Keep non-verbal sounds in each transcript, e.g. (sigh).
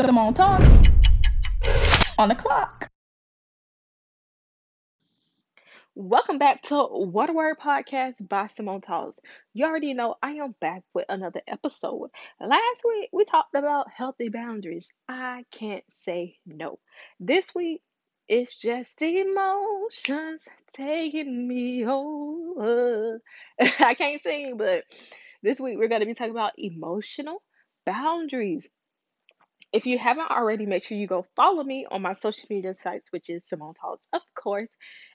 Simone Talks on the clock. Welcome back to What Word Podcast by Simone Talks. You already know I am back with another episode. Last week we talked about healthy boundaries. I can't say no. This week it's just emotions taking me over. (laughs) I can't sing, but this week we're going to be talking about emotional boundaries. If you haven't already, make sure you go follow me on my social media sites, which is Simone Talks, of course,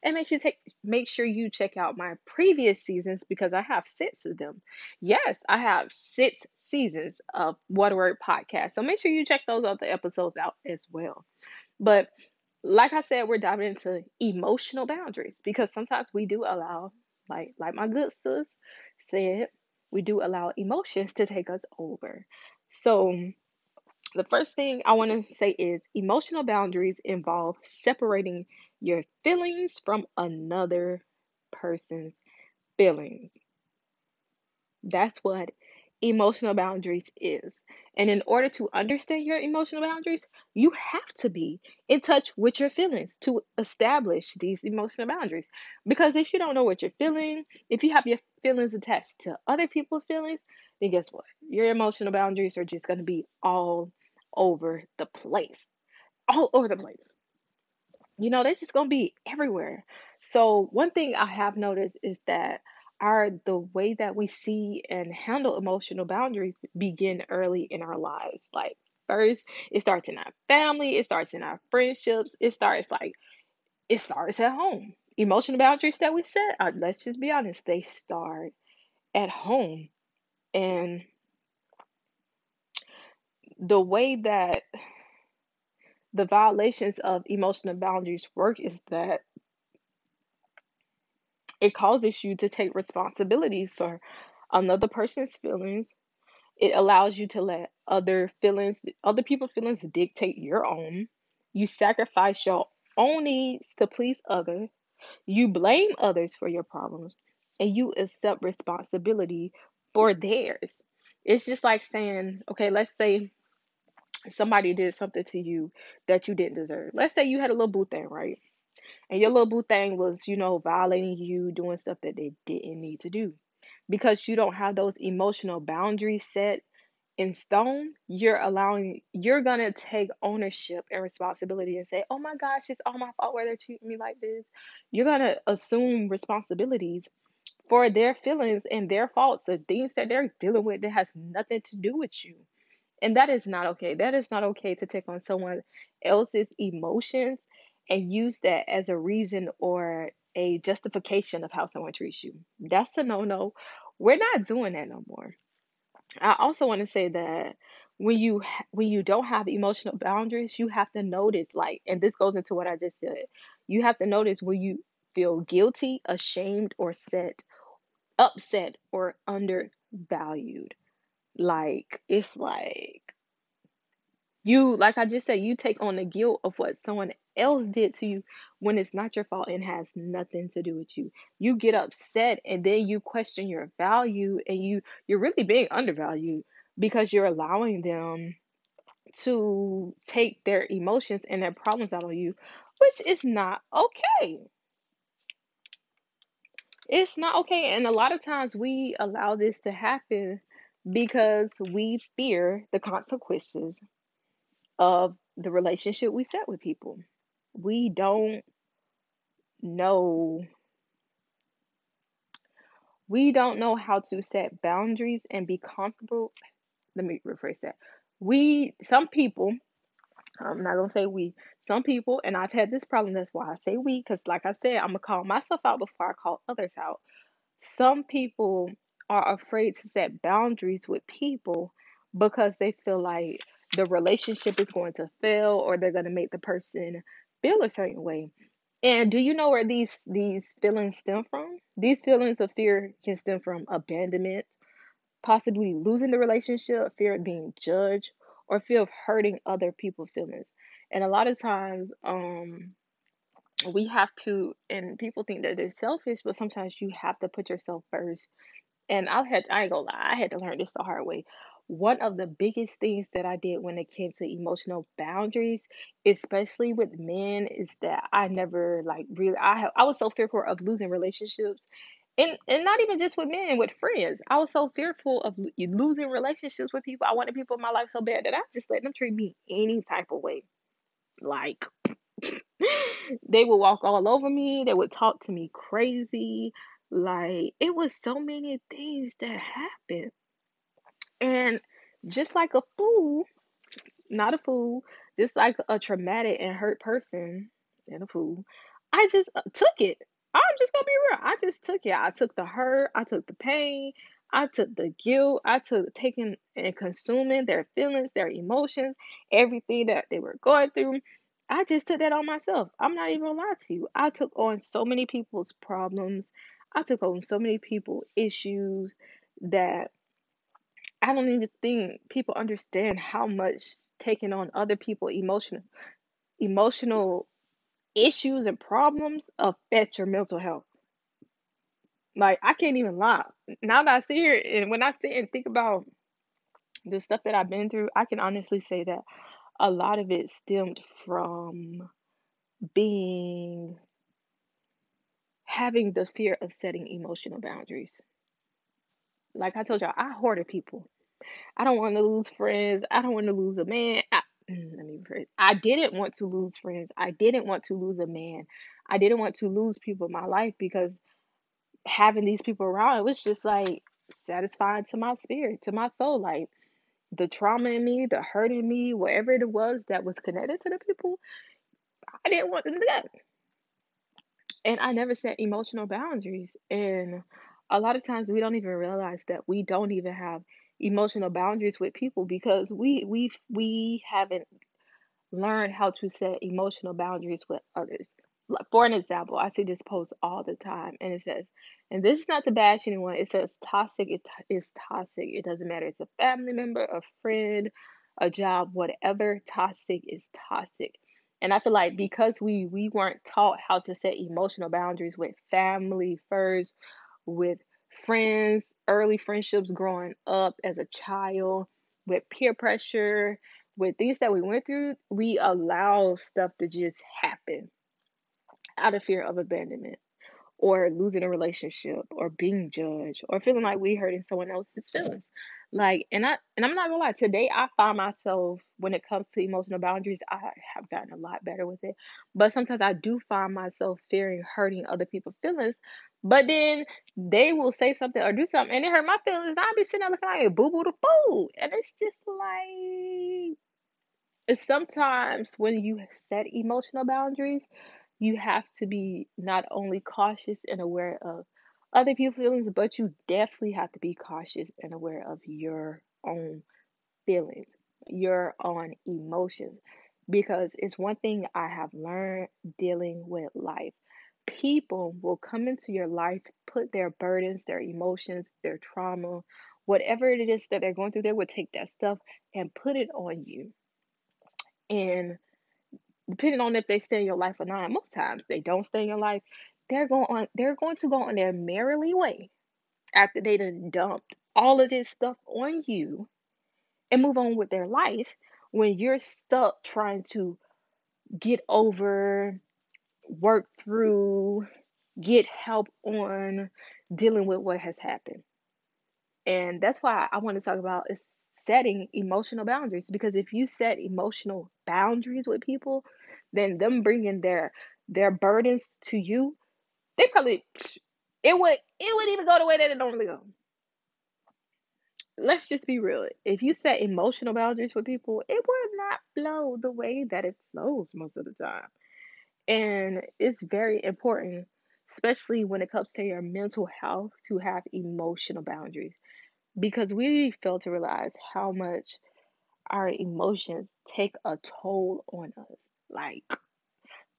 and make sure take make sure you check out my previous seasons because I have six of them. Yes, I have six seasons of What Word podcast, so make sure you check those other episodes out as well. But like I said, we're diving into emotional boundaries because sometimes we do allow, like like my good sis said, we do allow emotions to take us over. So the first thing I want to say is emotional boundaries involve separating your feelings from another person's feelings. That's what emotional boundaries is. And in order to understand your emotional boundaries, you have to be in touch with your feelings to establish these emotional boundaries. Because if you don't know what you're feeling, if you have your feelings attached to other people's feelings, then guess what? Your emotional boundaries are just going to be all over the place. All over the place. You know, they're just going to be everywhere. So, one thing I have noticed is that our the way that we see and handle emotional boundaries begin early in our lives. Like first, it starts in our family, it starts in our friendships, it starts like it starts at home. Emotional boundaries that we set, uh, let's just be honest, they start at home. And the way that the violations of emotional boundaries work is that it causes you to take responsibilities for another person's feelings. It allows you to let other feelings, other people's feelings dictate your own. You sacrifice your own needs to please others. You blame others for your problems and you accept responsibility for theirs. It's just like saying, okay, let's say somebody did something to you that you didn't deserve. Let's say you had a little boo thing, right? And your little boo thing was, you know, violating you, doing stuff that they didn't need to do. Because you don't have those emotional boundaries set in stone, you're allowing, you're going to take ownership and responsibility and say, oh my gosh, it's all my fault why they're treating me like this. You're going to assume responsibilities for their feelings and their faults, the things that they're dealing with that has nothing to do with you. And that is not okay. That is not okay to take on someone else's emotions and use that as a reason or a justification of how someone treats you. That's a no no. We're not doing that no more. I also want to say that when you when you don't have emotional boundaries, you have to notice like and this goes into what I just said. You have to notice when you feel guilty, ashamed or set upset or undervalued. Like it's like you like I just said, you take on the guilt of what someone else did to you when it's not your fault and has nothing to do with you. You get upset and then you question your value and you you're really being undervalued because you're allowing them to take their emotions and their problems out on you, which is not okay. It's not okay. And a lot of times we allow this to happen because we fear the consequences of the relationship we set with people. We don't know we don't know how to set boundaries and be comfortable. Let me rephrase that. We some people I'm not gonna say we. Some people, and I've had this problem. That's why I say we, because like I said, I'm gonna call myself out before I call others out. Some people are afraid to set boundaries with people because they feel like the relationship is going to fail or they're going to make the person feel a certain way. And do you know where these these feelings stem from? These feelings of fear can stem from abandonment, possibly losing the relationship, fear of being judged, or fear of hurting other people's feelings. And a lot of times, um, we have to, and people think that they're selfish, but sometimes you have to put yourself first. And I had, I ain't gonna lie, I had to learn this the hard way. one of the biggest things that I did when it came to emotional boundaries, especially with men, is that I never like really I I was so fearful of losing relationships and and not even just with men, with friends. I was so fearful of lo- losing relationships with people. I wanted people in my life so bad that I just let them treat me any type of way. Like (laughs) they would walk all over me. They would talk to me crazy. Like it was so many things that happened. And just like a fool, not a fool, just like a traumatic and hurt person and a fool, I just uh, took it. I'm just gonna be real. I just took it. I took the hurt, I took the pain, I took the guilt, I took taking and consuming their feelings, their emotions, everything that they were going through. I just took that on myself. I'm not even gonna lie to you. I took on so many people's problems. I took on so many people issues that I don't even think people understand how much taking on other people emotional emotional issues and problems affect your mental health. Like I can't even lie. Now that I sit here and when I sit and think about the stuff that I've been through, I can honestly say that a lot of it stemmed from being having the fear of setting emotional boundaries. Like I told y'all, I hoarded people. I don't want to lose friends. I don't want to lose a man. I, (clears throat) let me rephrase. I didn't want to lose friends. I didn't want to lose a man. I didn't want to lose people in my life because having these people around, it was just like satisfying to my spirit, to my soul. Like the trauma in me, the hurt in me, whatever it was that was connected to the people, I didn't want them to go. And I never set emotional boundaries. And a lot of times we don't even realize that we don't even have emotional boundaries with people because we we we haven't learned how to set emotional boundaries with others. For an example, I see this post all the time and it says, and this is not to bash anyone, it says toxic it is toxic. It doesn't matter. It's a family member, a friend, a job, whatever, toxic is toxic. And I feel like because we we weren't taught how to set emotional boundaries with family first, with friends, early friendships growing up as a child, with peer pressure, with things that we went through, we allow stuff to just happen out of fear of abandonment or losing a relationship or being judged or feeling like we hurting someone else's feelings. Like and I and I'm not gonna lie, today I find myself when it comes to emotional boundaries, I have gotten a lot better with it. But sometimes I do find myself fearing hurting other people's feelings. But then they will say something or do something and it hurt my feelings. I'll be sitting there looking like boo boo the fool. And it's just like it's sometimes when you set emotional boundaries, you have to be not only cautious and aware of other people's feelings, but you definitely have to be cautious and aware of your own feelings, your own emotions. Because it's one thing I have learned dealing with life. People will come into your life, put their burdens, their emotions, their trauma, whatever it is that they're going through, they will take that stuff and put it on you. And depending on if they stay in your life or not, most times they don't stay in your life. They're going on uh, they're going to go on their merrily way after they done dumped all of this stuff on you and move on with their life when you're stuck trying to get over, work through, get help on dealing with what has happened. And that's why I want to talk about is setting emotional boundaries because if you set emotional boundaries with people, then them bringing their their burdens to you, they probably it would it would even go the way that it normally go. Let's just be real. If you set emotional boundaries with people, it will not flow the way that it flows most of the time. And it's very important, especially when it comes to your mental health, to have emotional boundaries because we fail to realize how much our emotions take a toll on us. Like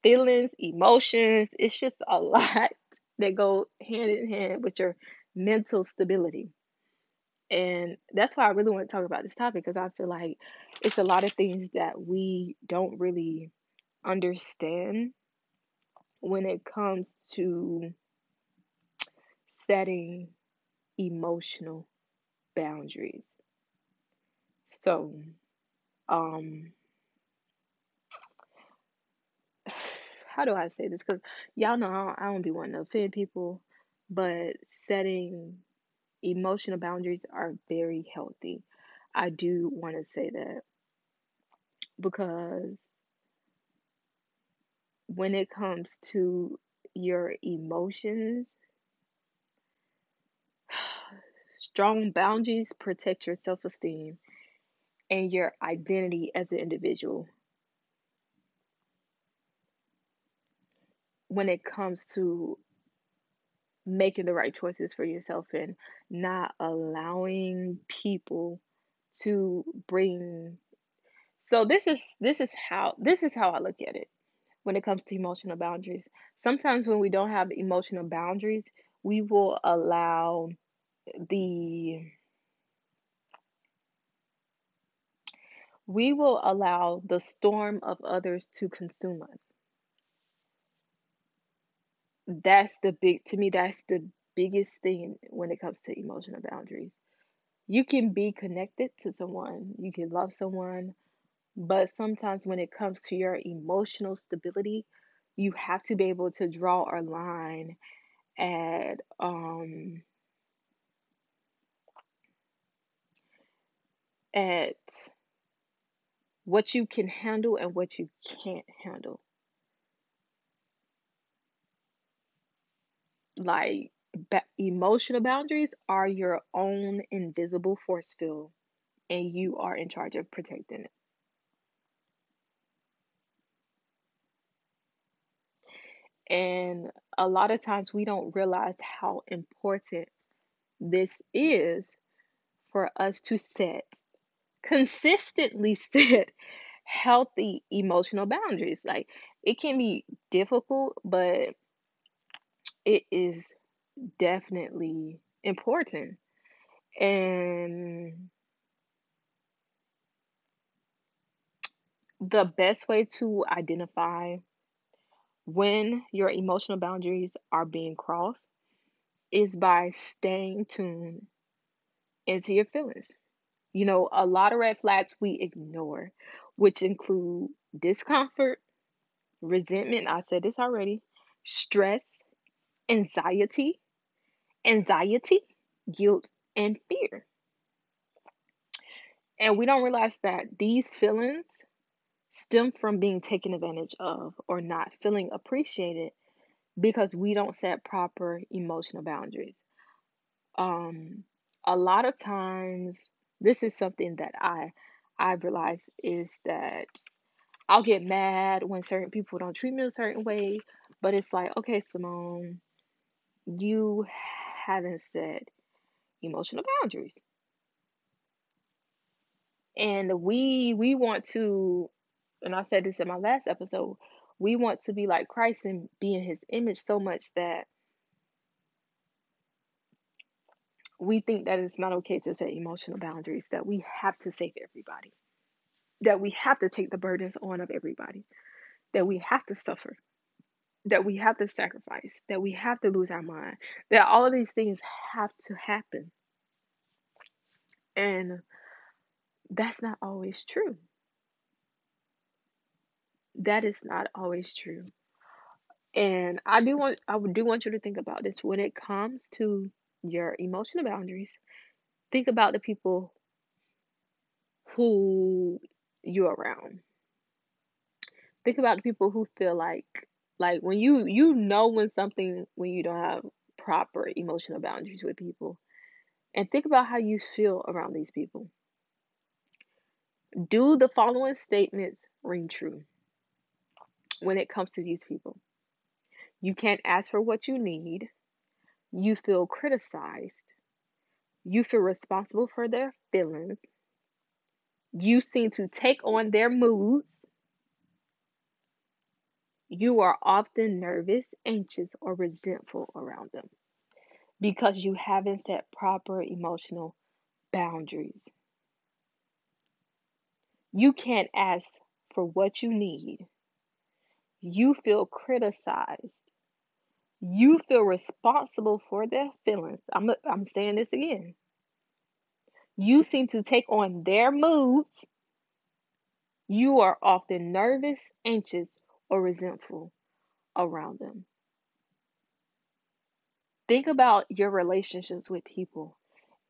feelings, emotions, it's just a (laughs) lot that go hand in hand with your mental stability. And that's why I really want to talk about this topic because I feel like it's a lot of things that we don't really understand when it comes to setting emotional boundaries. So, um, how do I say this? Because y'all know I don't, be wanting to offend people, but setting emotional boundaries are very healthy. I do want to say that because when it comes to your emotions, (sighs) strong boundaries protect your self esteem and your identity as an individual. When it comes to making the right choices for yourself and not allowing people to bring so this is this is how this is how I look at it when it comes to emotional boundaries. Sometimes when we don't have emotional boundaries, we will allow the we will allow the storm of others to consume us. That's the big to me that's the biggest thing when it comes to emotional boundaries. You can be connected to someone, you can love someone, but sometimes when it comes to your emotional stability, you have to be able to draw a line at um at what you can handle and what you can't handle. Like ba- emotional boundaries are your own invisible force field and you are in charge of protecting it. And a lot of times we don't realize how important this is for us to set consistently (laughs) set healthy emotional boundaries. Like it can be difficult, but it is definitely important. And the best way to identify when your emotional boundaries are being crossed is by staying tuned into your feelings. You know, a lot of red flags we ignore, which include discomfort, resentment, I said this already, stress, anxiety, anxiety, guilt, and fear. And we don't realize that these feelings stem from being taken advantage of or not feeling appreciated because we don't set proper emotional boundaries. Um, a lot of times, this is something that I I've realized is that I'll get mad when certain people don't treat me a certain way, but it's like, okay, Simone, you haven't set emotional boundaries. And we we want to, and I said this in my last episode, we want to be like Christ and be in his image so much that we think that it's not okay to set emotional boundaries, that we have to save everybody, that we have to take the burdens on of everybody, that we have to suffer, that we have to sacrifice, that we have to lose our mind, that all of these things have to happen. And that's not always true. That is not always true. And I do want I do want you to think about this when it comes to your emotional boundaries. Think about the people who you're around. Think about the people who feel like like when you you know when something when you don't have proper emotional boundaries with people. And think about how you feel around these people. Do the following statements ring true when it comes to these people? You can't ask for what you need. You feel criticized. You feel responsible for their feelings. You seem to take on their moods. You are often nervous, anxious, or resentful around them because you haven't set proper emotional boundaries. You can't ask for what you need. You feel criticized. You feel responsible for their feelings. I'm, I'm saying this again. You seem to take on their moods. You are often nervous, anxious, or resentful around them. Think about your relationships with people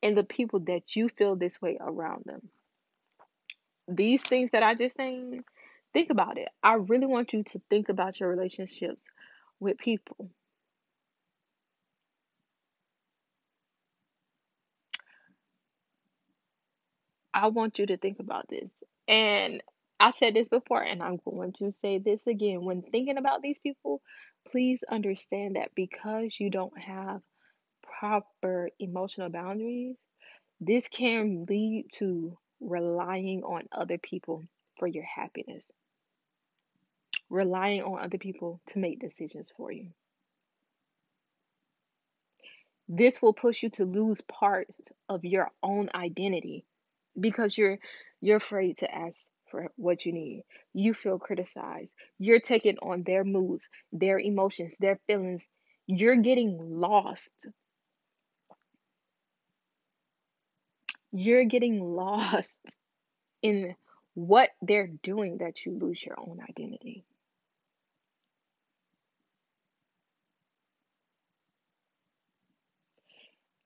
and the people that you feel this way around them. These things that I just saying, think about it. I really want you to think about your relationships with people. I want you to think about this. And I said this before, and I'm going to say this again. When thinking about these people, please understand that because you don't have proper emotional boundaries, this can lead to relying on other people for your happiness, relying on other people to make decisions for you. This will push you to lose parts of your own identity because you're you're afraid to ask for what you need. You feel criticized. You're taking on their moods, their emotions, their feelings. You're getting lost. You're getting lost in what they're doing that you lose your own identity.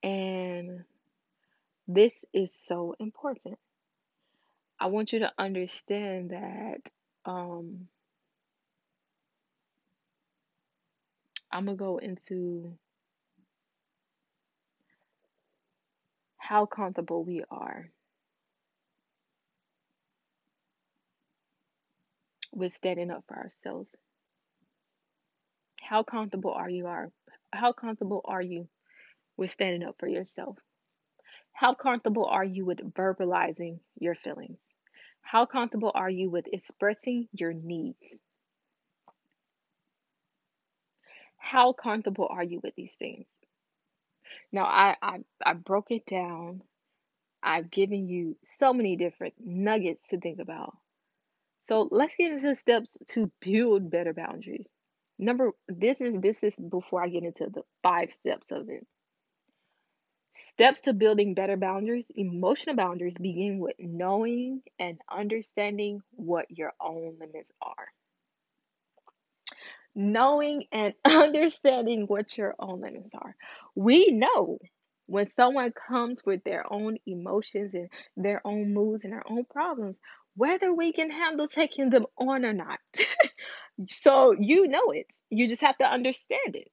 And this is so important. I want you to understand that um, I'm going to go into how comfortable we are with standing up for ourselves. How comfortable are you are how comfortable are you with standing up for yourself? How comfortable are you with verbalizing your feelings? How comfortable are you with expressing your needs? How comfortable are you with these things? Now, I, I, I broke it down. I've given you so many different nuggets to think about. So let's get into the steps to build better boundaries. Number this is this is before I get into the five steps of it. Steps to building better boundaries, emotional boundaries begin with knowing and understanding what your own limits are. Knowing and (laughs) understanding what your own limits are. We know when someone comes with their own emotions and their own moods and their own problems, whether we can handle taking them on or not. (laughs) so you know it. You just have to understand it.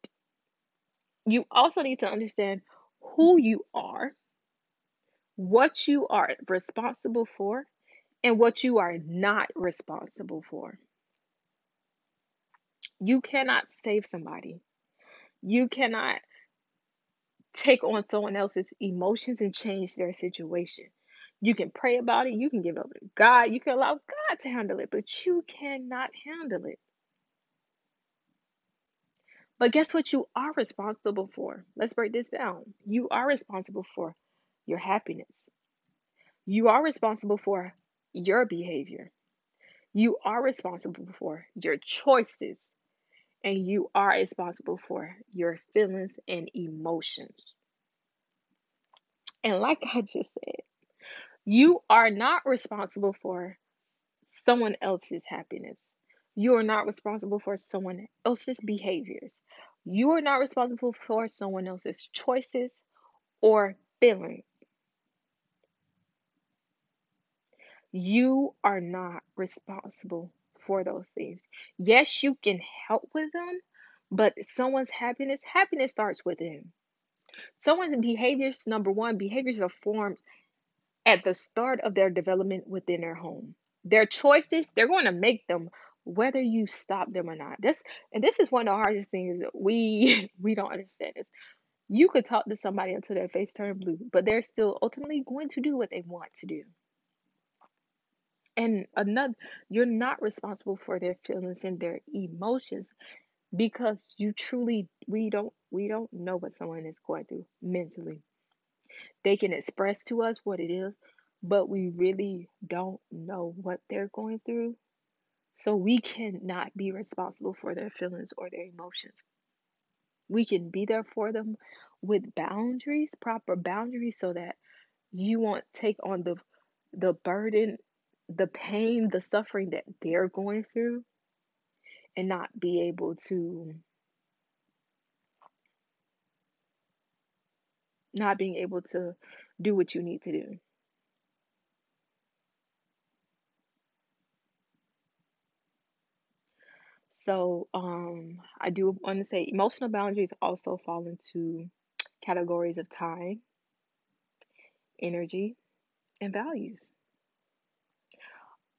You also need to understand who you are, what you are responsible for, and what you are not responsible for. You cannot save somebody. You cannot take on someone else's emotions and change their situation. You can pray about it, you can give it over to God, you can allow God to handle it, but you cannot handle it. But guess what you are responsible for? Let's break this down. You are responsible for your happiness. You are responsible for your behavior. You are responsible for your choices. And you are responsible for your feelings and emotions. And like I just said, you are not responsible for someone else's happiness. You are not responsible for someone else's behaviors. You are not responsible for someone else's choices or feelings. You are not responsible for those things. Yes, you can help with them, but someone's happiness, happiness starts within. Someone's behaviors, number one, behaviors are formed at the start of their development within their home. Their choices, they're going to make them whether you stop them or not. This and this is one of the hardest things we (laughs) we don't understand is you could talk to somebody until their face turn blue, but they're still ultimately going to do what they want to do. And another you're not responsible for their feelings and their emotions because you truly we don't we don't know what someone is going through mentally. They can express to us what it is, but we really don't know what they're going through. So we cannot be responsible for their feelings or their emotions. We can be there for them with boundaries, proper boundaries, so that You won't take on the the burden, the pain, the suffering that they're going through and not be able to not being able to do what you need to do. So, um, I do want to say emotional boundaries also fall into categories of time, energy, and values.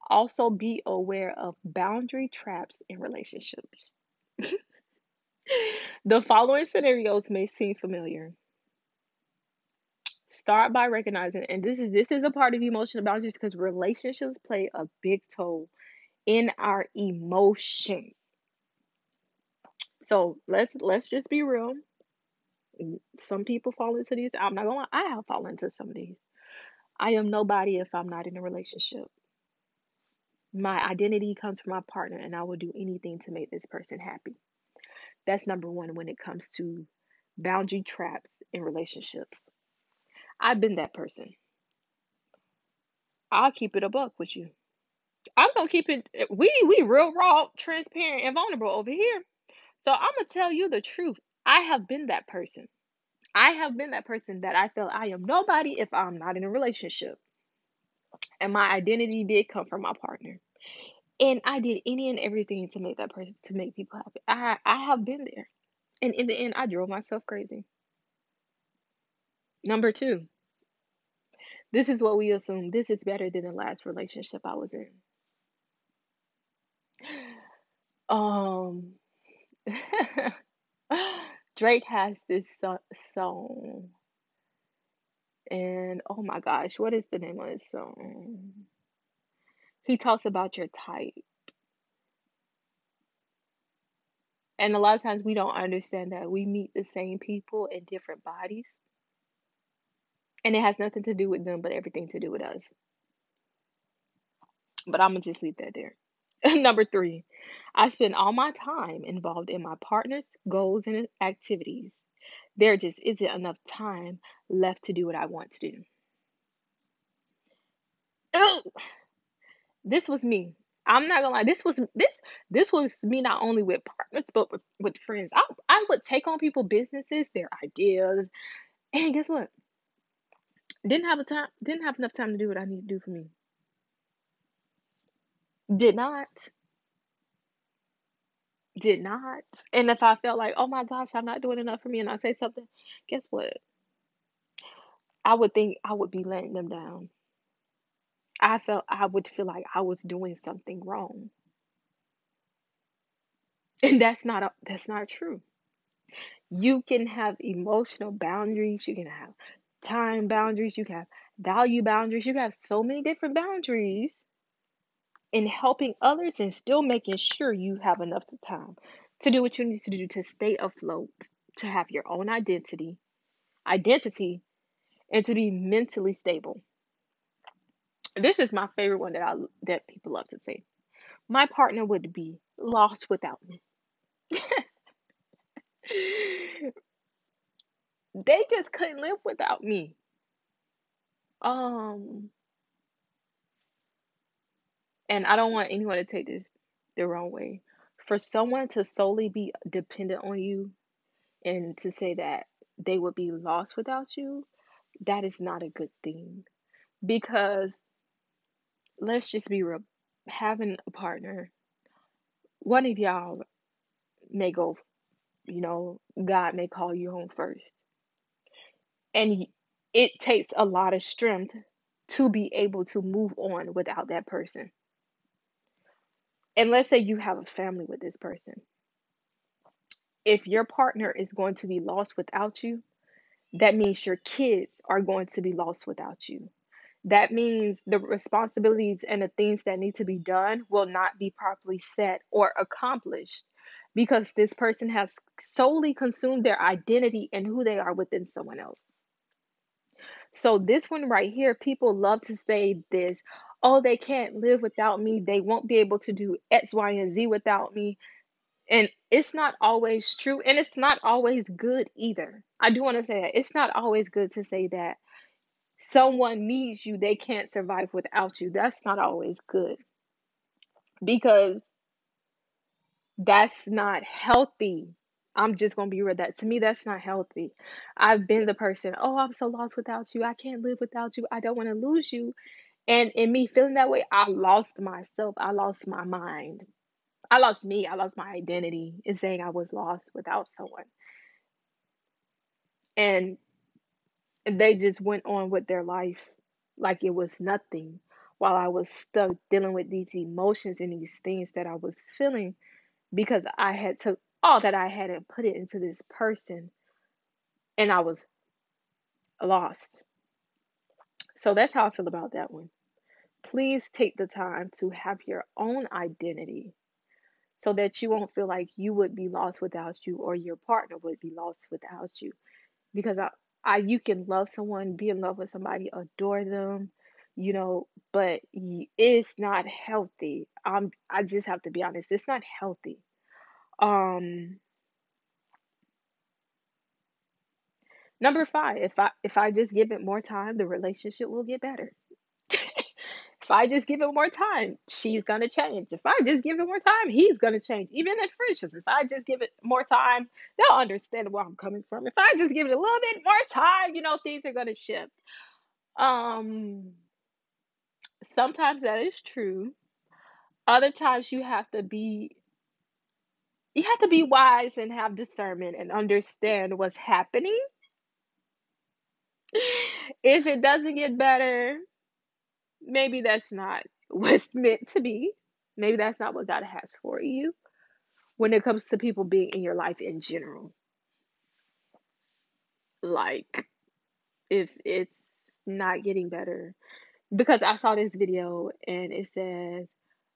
Also, be aware of boundary traps in relationships. (laughs) the following scenarios may seem familiar. Start by recognizing, and this is this is a part of emotional boundaries because relationships play a big toll in our emotions. So let's let's just be real. Some people fall into these. I'm not gonna I have fallen into some of these. I am nobody if I'm not in a relationship. My identity comes from my partner, and I will do anything to make this person happy. That's number one when it comes to boundary traps in relationships. I've been that person. I'll keep it a buck with you. I'm gonna keep it. We we real raw, transparent, and vulnerable over here. So I'm gonna tell you the truth. I have been that person. I have been that person that I felt I am nobody if I'm not in a relationship. And my identity did come from my partner. And I did any and everything to make that person to make people happy. I I have been there. And in the end I drove myself crazy. Number two, this is what we assume. This is better than the last relationship I was in. (sighs) Um (laughs) Drake has this so- song. And oh my gosh, what is the name of this song? He talks about your type. And a lot of times we don't understand that we meet the same people in different bodies. And it has nothing to do with them, but everything to do with us. But I'm going to just leave that there. (laughs) Number three, I spend all my time involved in my partner's goals and activities. There just isn't enough time left to do what I want to do. Oh, this was me. I'm not gonna lie. This was this this was me not only with partners but with, with friends. I I would take on people businesses, their ideas, and guess what? Didn't have a time. Didn't have enough time to do what I need to do for me. Did not. Did not. And if I felt like, oh my gosh, I'm not doing enough for me, and I say something, guess what? I would think I would be letting them down. I felt I would feel like I was doing something wrong. And that's not a, that's not true. You can have emotional boundaries, you can have time boundaries, you can have value boundaries, you can have so many different boundaries in helping others and still making sure you have enough time to do what you need to do to stay afloat, to have your own identity, identity, and to be mentally stable. This is my favorite one that I that people love to say. My partner would be lost without me. (laughs) they just couldn't live without me. Um, and I don't want anyone to take this the wrong way. For someone to solely be dependent on you and to say that they would be lost without you, that is not a good thing. Because let's just be real having a partner, one of y'all may go, you know, God may call you home first. And it takes a lot of strength to be able to move on without that person. And let's say you have a family with this person. If your partner is going to be lost without you, that means your kids are going to be lost without you. That means the responsibilities and the things that need to be done will not be properly set or accomplished because this person has solely consumed their identity and who they are within someone else. So, this one right here, people love to say this oh, they can't live without me. They won't be able to do X, Y, and Z without me. And it's not always true. And it's not always good either. I do want to say that it's not always good to say that someone needs you, they can't survive without you. That's not always good because that's not healthy. I'm just gonna be real. That to me, that's not healthy. I've been the person, oh, I'm so lost without you. I can't live without you. I don't want to lose you. And in me feeling that way, I lost myself. I lost my mind. I lost me. I lost my identity in saying I was lost without someone. And they just went on with their life like it was nothing while I was stuck dealing with these emotions and these things that I was feeling because I had took all that I had and put it into this person and I was lost. So that's how I feel about that one. Please take the time to have your own identity so that you won't feel like you would be lost without you or your partner would be lost without you. Because I, I you can love someone, be in love with somebody, adore them, you know, but it's not healthy. I'm I just have to be honest, it's not healthy. Um number 5, if I if I just give it more time, the relationship will get better. (laughs) if I just give it more time, she's gonna change. If I just give it more time, he's gonna change. Even in friendships, if I just give it more time, they'll understand where I'm coming from. If I just give it a little bit more time, you know, things are gonna shift. Um, sometimes that is true. Other times you have to be you have to be wise and have discernment and understand what's happening. (laughs) If it doesn't get better, maybe that's not (laughs) what's meant to be. Maybe that's not what God has for you when it comes to people being in your life in general. Like, if it's not getting better, because I saw this video and it says,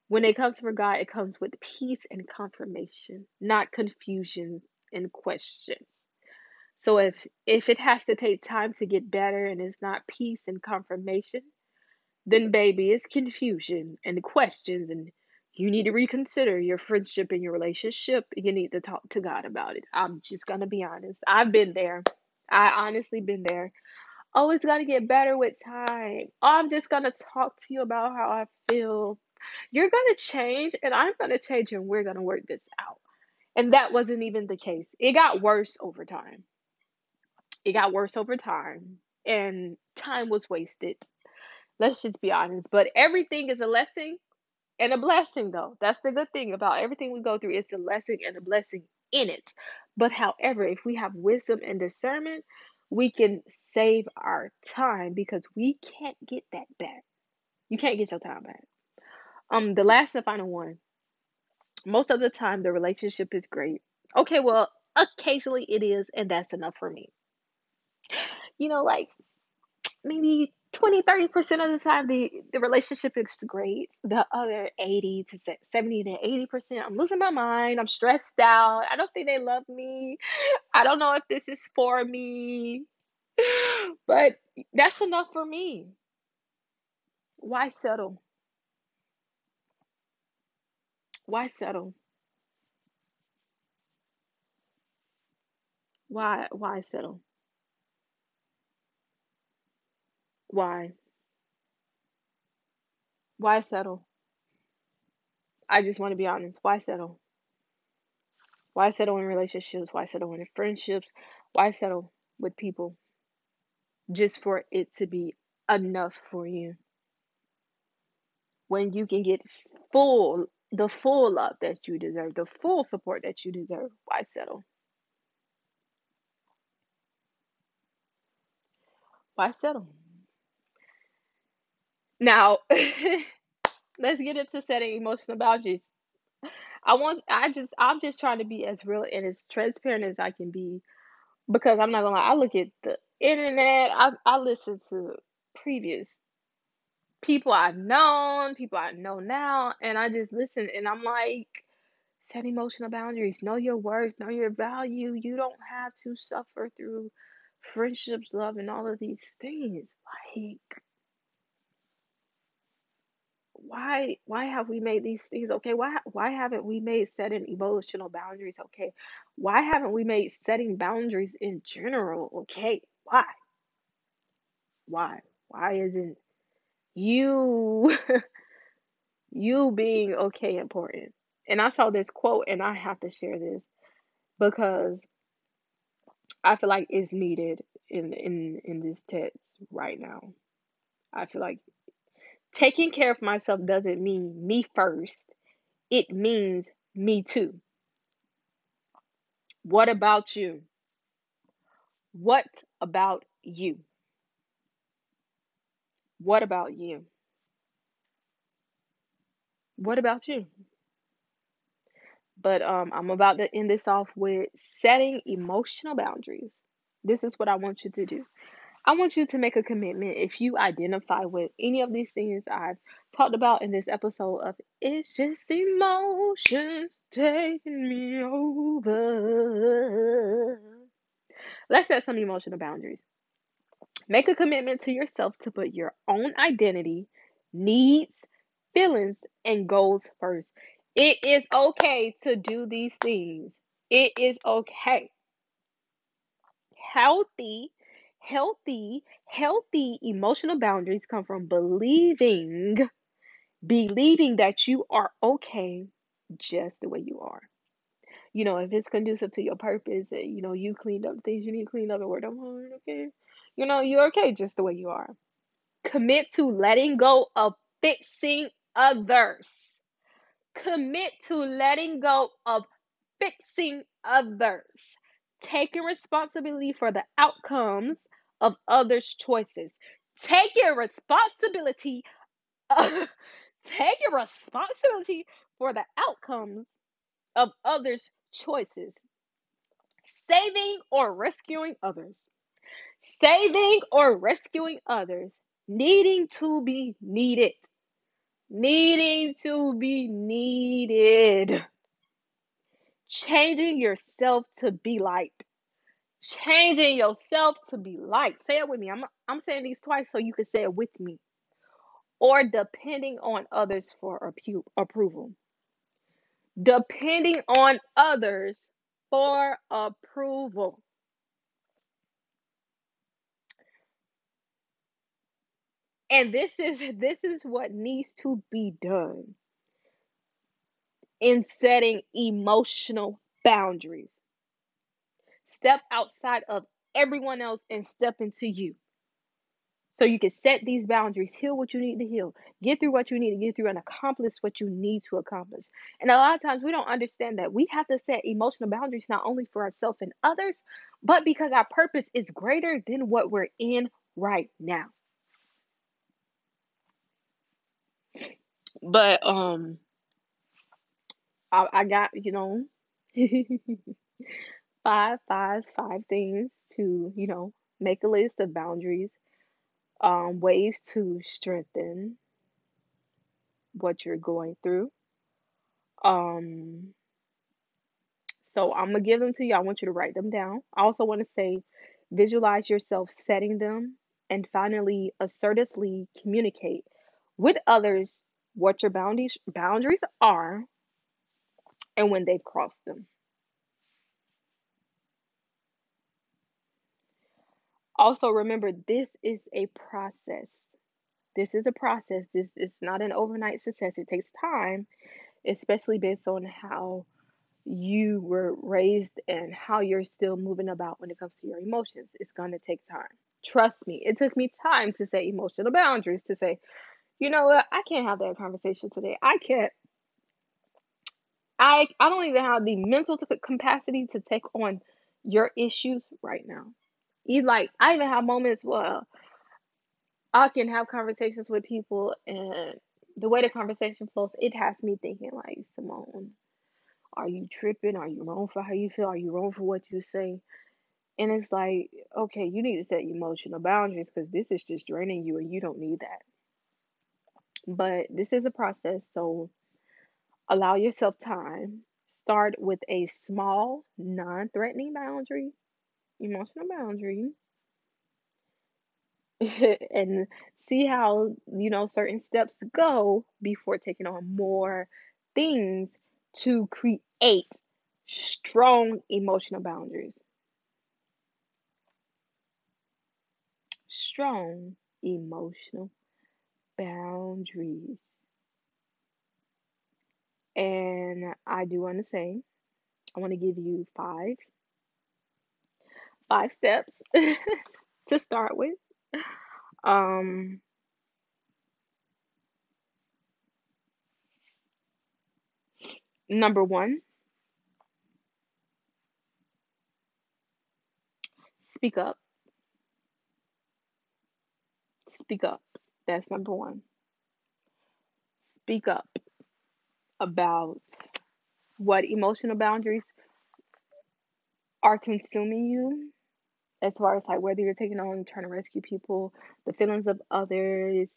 when it comes for God, it comes with peace and confirmation, not confusion and questions. So if if it has to take time to get better and it's not peace and confirmation, then baby, it's confusion and questions and you need to reconsider your friendship and your relationship. You need to talk to God about it. I'm just gonna be honest. I've been there. I honestly been there. Oh, it's gonna get better with time. Oh, I'm just gonna talk to you about how I feel. You're gonna change and I'm gonna change and we're gonna work this out. And that wasn't even the case. It got worse over time. It got worse over time. And time was wasted. Let's just be honest. But everything is a lesson and a blessing, though. That's the good thing about everything we go through. It's a lesson and a blessing in it. But however, if we have wisdom and discernment, we can save our time because we can't get that back. You can't get your time back. Um, the last and final one. Most of the time, the relationship is great. Okay, well, occasionally it is, and that's enough for me. You know, like maybe 20 30% of the time the, the relationship is great. The other 80 to 70 to 80% i'm losing my mind. I'm stressed out. I don't think they love me. I don't know if this is for me. (sighs) But that's enough for me. Why settle? Why settle? Why why settle why? Why settle? I just want to be honest. Why settle? Why settle in relationships? Why settle in friendships? Why settle with people just for it to be enough for you? When you can get full the full love that you deserve the full support that you deserve. Why settle? Why settle now (laughs) let's get into setting emotional boundaries i want i just i'm just trying to be as real and as transparent as i can be because i'm not gonna lie i look at the internet i, I listen to previous people I've known, people I know now, and I just listen and I'm like, set emotional boundaries, know your worth, know your value. You don't have to suffer through friendships, love, and all of these things. Like, why why have we made these things okay? Why why haven't we made setting emotional boundaries okay? Why haven't we made setting boundaries in general okay? Why? Why? Why isn't you (laughs) you being okay important? And I saw this quote and I have to share this because I feel like it's needed in in in this text right now. I feel like taking care of myself doesn't mean me first. It means me too. What about you? What about you? What about you? What about you? But um, I'm about to end this off with setting emotional boundaries. This is what I want you to do. I want you to make a commitment if you identify with any of these things I've talked about in this episode of It's Just Emotions Taking Me Over. Let's set some emotional boundaries. Make a commitment to yourself to put your own identity, needs, feelings, and goals first. It is okay to do these things. It is okay. Healthy, healthy, healthy emotional boundaries come from believing, believing that you are okay just the way you are. You know, if it's conducive to your purpose, eh, you know, you cleaned up things you need to clean up and work on, okay? You know, you're okay just the way you are. Commit to letting go of fixing others. Commit to letting go of fixing others. Taking responsibility for the outcomes of others' choices. Take your responsibility (laughs) Take your responsibility for the outcomes of others' choices. Saving or rescuing others. Saving or rescuing others. Needing to be needed needing to be needed, changing yourself to be light, changing yourself to be light. Say it with me. I'm I'm saying these twice so you can say it with me. Or depending on others for approval. Depending on others for approval. And this is (laughs) this is what needs to be done in setting emotional boundaries. Step outside of everyone else and step into you. So you can set these boundaries, heal what you need to heal, get through what you need to get through, and accomplish what you need to accomplish. And a lot of times we don't understand that we have to set emotional boundaries not only for ourselves and others, but because our purpose is greater than what we're in right now. But um I, I got, you know, (laughs) five, five, five things to, you know, make a list of boundaries, um, ways to strengthen what you're going through. Um, so I'm gonna give them to you. I want you to write them down. I also want to say, visualize yourself setting them, and finally, assertively communicate with others what your boundaries boundaries are and when they've crossed them. Also remember this is a process. This is a process. This is not an overnight success. It takes time, especially based on how you were raised and how you're still moving about when it comes to your emotions. It's going to take time. Trust me, it took me time to set emotional boundaries to say, you know what? I can't have that conversation today. I can't. I I don't even have the mental capacity to take on your issues right now. You like I even have moments where I can have conversations with people and the way the conversation flows, it has me thinking like, Simone, are you tripping? Are you wrong for how you feel? Are you wrong for what you say? And it's like, okay, you need to set emotional boundaries because this is just draining you and you don't need that. But this is a process, so allow yourself time. Start with a small, non threatening boundary, emotional boundary, (laughs) and see how, you know, certain steps go before taking on more things to create strong emotional boundaries. Strong emotional boundaries. And I do want to say, I want to give you five five steps (laughs) to start with. Um, number one, speak up. Speak up. That's number one. Speak up about what emotional boundaries are consuming you as far as like whether you're taking on trying to rescue people, the feelings of others,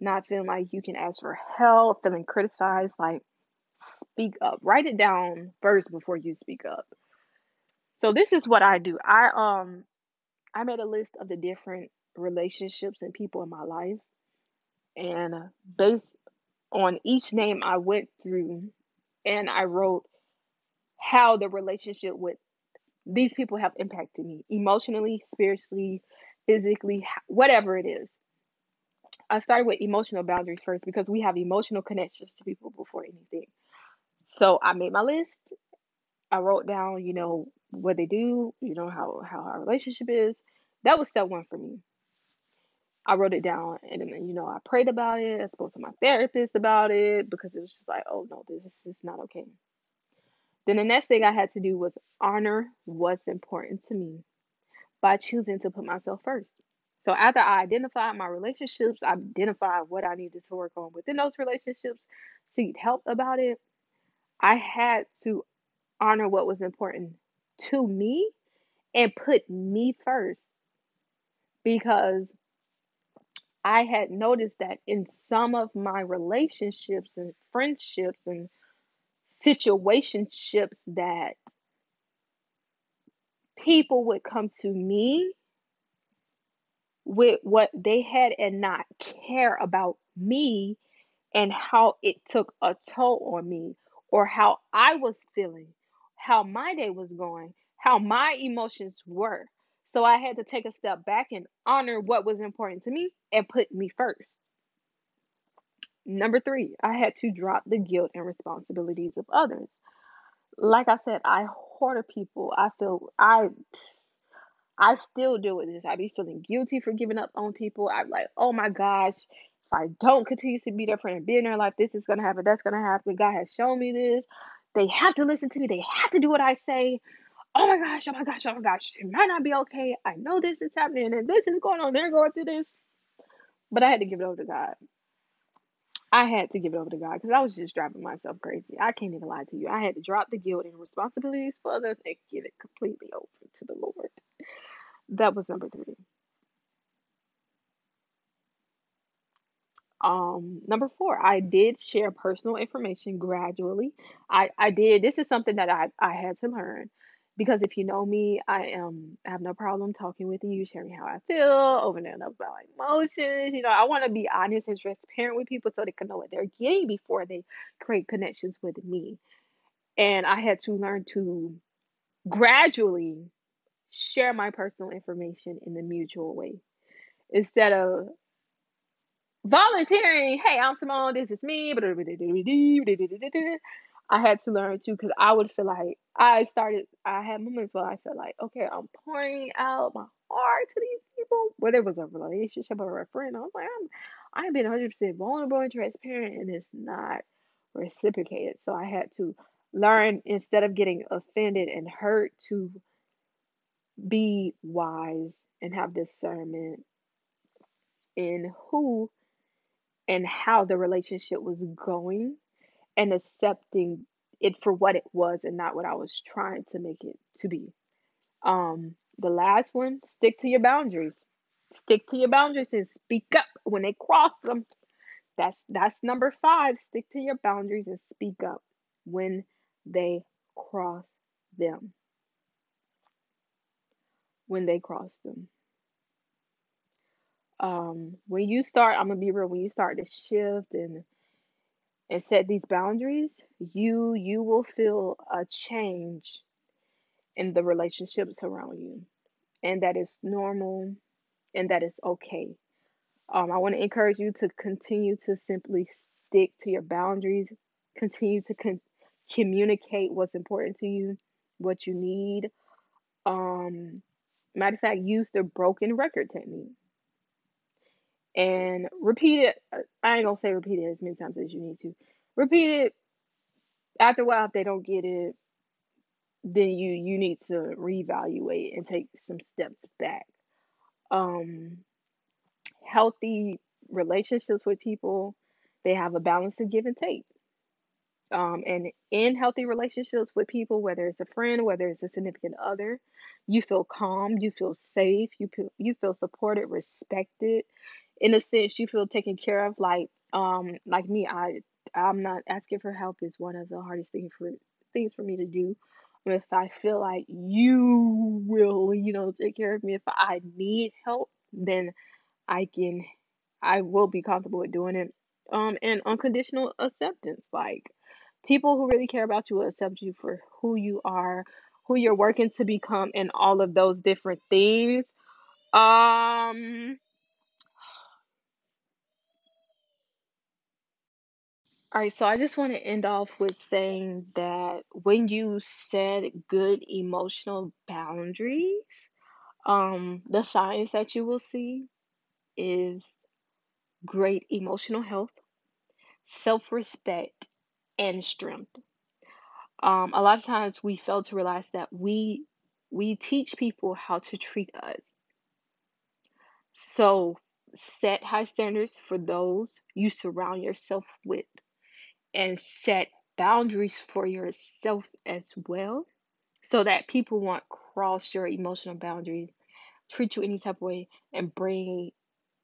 not feeling like you can ask for help, feeling criticized, like speak up. Write it down first before you speak up. So this is what I do. I um I made a list of the different relationships and people in my life and based on each name I went through and I wrote how the relationship with these people have impacted me emotionally, spiritually, physically, whatever it is. I started with emotional boundaries first because we have emotional connections to people before anything. So I made my list. I wrote down, you know, what they do, you know, how how our relationship is. That was step one for me. I wrote it down and then, you know, I prayed about it. I spoke to my therapist about it because it was just like, oh no, this is not okay. Then the next thing I had to do was honor what's important to me by choosing to put myself first. So after I identified my relationships, I identified what I needed to work on within those relationships, seek help about it. I had to honor what was important to me and put me first because I had noticed that in some of my relationships and friendships and situationships that people would come to me with what they had and not care about me and how it took a toll on me or how I was feeling, how my day was going, how my emotions were. So I had to take a step back and honor what was important to me and put me first. Number three, I had to drop the guilt and responsibilities of others. Like I said, I hoard people. I feel I I still deal with this. I be feeling guilty for giving up on people. I'm like, oh my gosh, if I don't continue to be their friend and be in their life, this is gonna happen, that's gonna happen. God has shown me this. They have to listen to me, they have to do what I say. Oh my gosh, oh my gosh, oh my gosh, it might not be okay. I know this is happening and this is going on, they're going through this. But I had to give it over to God. I had to give it over to God because I was just driving myself crazy. I can't even lie to you. I had to drop the guilt and responsibilities for others and give it completely over to the Lord. That was number three. Um, number four, I did share personal information gradually. I, I did. This is something that I, I had to learn because if you know me, I am I have no problem talking with you, sharing how I feel, opening up about my emotions. You know, I want to be honest and transparent with people so they can know what they're getting before they create connections with me. And I had to learn to gradually share my personal information in the mutual way instead of volunteering. Hey, I'm Simone. This is me. I had to learn too because I would feel like I started. I had moments where I felt like, okay, I'm pouring out my heart to these people, whether it was a relationship or a friend. I was like, I'm, I've been 100 percent vulnerable and transparent, and it's not reciprocated. So I had to learn instead of getting offended and hurt to be wise and have discernment in who and how the relationship was going and accepting it for what it was and not what I was trying to make it to be. Um, the last one, stick to your boundaries. Stick to your boundaries and speak up when they cross them. That's that's number five. Stick to your boundaries and speak up when they cross them. When they cross them. Um, when you start, I'm gonna be real. When you start to shift and and set these boundaries, you you will feel a change in the relationships around you. And that is normal and that is okay. Um, I want to encourage you to continue to simply stick to your boundaries, continue to con- communicate what's important to you, what you need. Um, matter of fact, use the broken record technique and repeat it. I ain't gonna say repeat it as many times as you need to. Repeat it. After a while, if they don't get it, then you you need to reevaluate and take some steps back. Um, healthy relationships with people, they have a balance of give and take. Um, and in healthy relationships with people, whether it's a friend, whether it's a significant other, you feel calm, you feel safe, you feel you feel supported, respected. In a sense, you feel taken care of. Like um, like me, I I'm not asking for help is one of the hardest things for things for me to do. If I feel like you will, you know, take care of me if I need help, then I can I will be comfortable with doing it. Um, and unconditional acceptance, like people who really care about you will accept you for who you are, who you're working to become, and all of those different things. Um, all right, so I just want to end off with saying that when you set good emotional boundaries, um, the signs that you will see is great emotional health, self-respect, and strength. Um, a lot of times we fail to realize that we we teach people how to treat us. So set high standards for those you surround yourself with and set boundaries for yourself as well so that people won't cross your emotional boundaries, treat you any type of way and bring,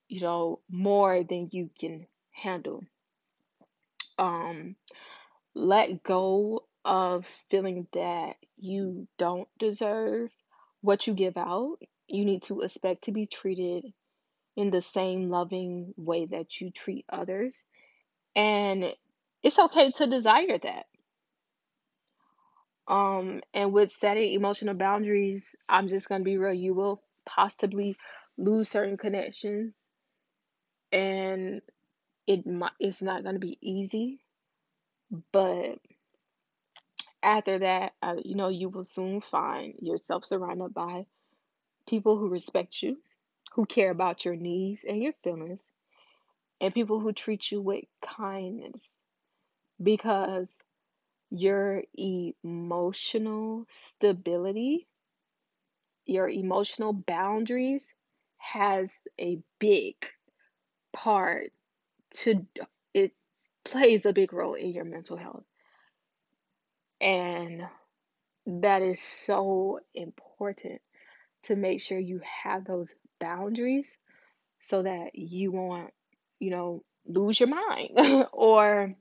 you know, more than you can handle. Um let go of feeling that you don't deserve what you give out. You need to expect to be treated in the same loving way that you treat others. And it's okay to desire that. Um, and with setting emotional boundaries, I'm just gonna be real, you will possibly lose certain connections and it it's not gonna be easy, but after that, uh, you know, you will soon find yourself surrounded by people who respect you, who care about your needs and your feelings, and people who treat you with kindness because your emotional stability, your emotional boundaries has a big part to it plays a big role in your mental health. And that is so important to make sure you have those boundaries so that you won't, you know, lose your mind (laughs) or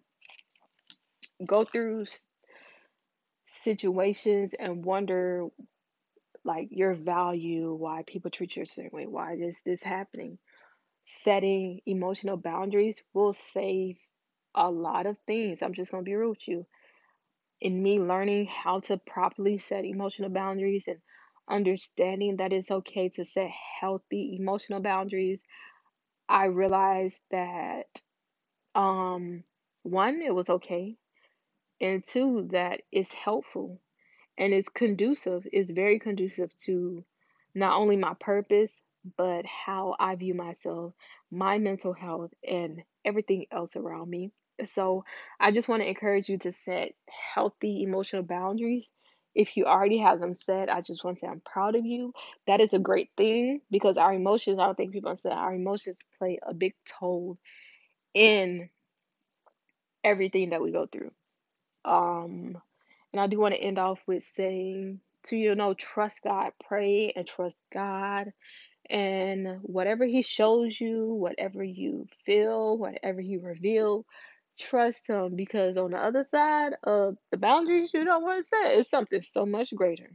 go through situations and wonder like your value, why people treat you a certain way, why is this happening. Setting emotional boundaries will save a lot of things. I'm just gonna be real with you. In me learning how to properly set emotional boundaries and understanding that it's okay to set healthy emotional boundaries, I realized that um one, it was okay, and two, that it's helpful and it's conducive, it's very conducive to not only my purpose, but how I view myself, my mental health, and everything else around me. So, I just want to encourage you to set healthy emotional boundaries. If you already have them set, I just want to say I'm proud of you. That is a great thing because our emotions, I don't think people understand, our emotions play a big toll in everything that we go through. Um, and I do want to end off with saying to you know, trust God, pray and trust God. And whatever He shows you, whatever you feel, whatever He reveals, trust Him because on the other side of the boundaries you don't want to set is something so much greater.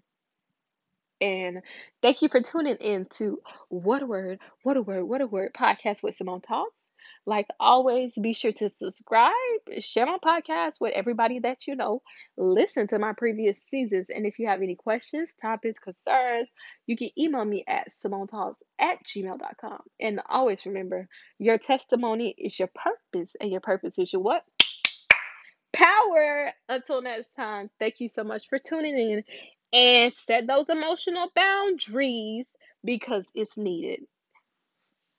And thank you for tuning in to What a Word, What a Word, What a Word podcast with Simone Talks. Like always, be sure to subscribe, share my podcast with everybody that you know, listen to my previous seasons, and if you have any questions, topics, concerns, you can email me at simonetalks at gmail.com. And always remember, your testimony is your purpose, and your purpose is your what? Power. Until next time, thank you so much for tuning in and set those emotional boundaries because it's needed.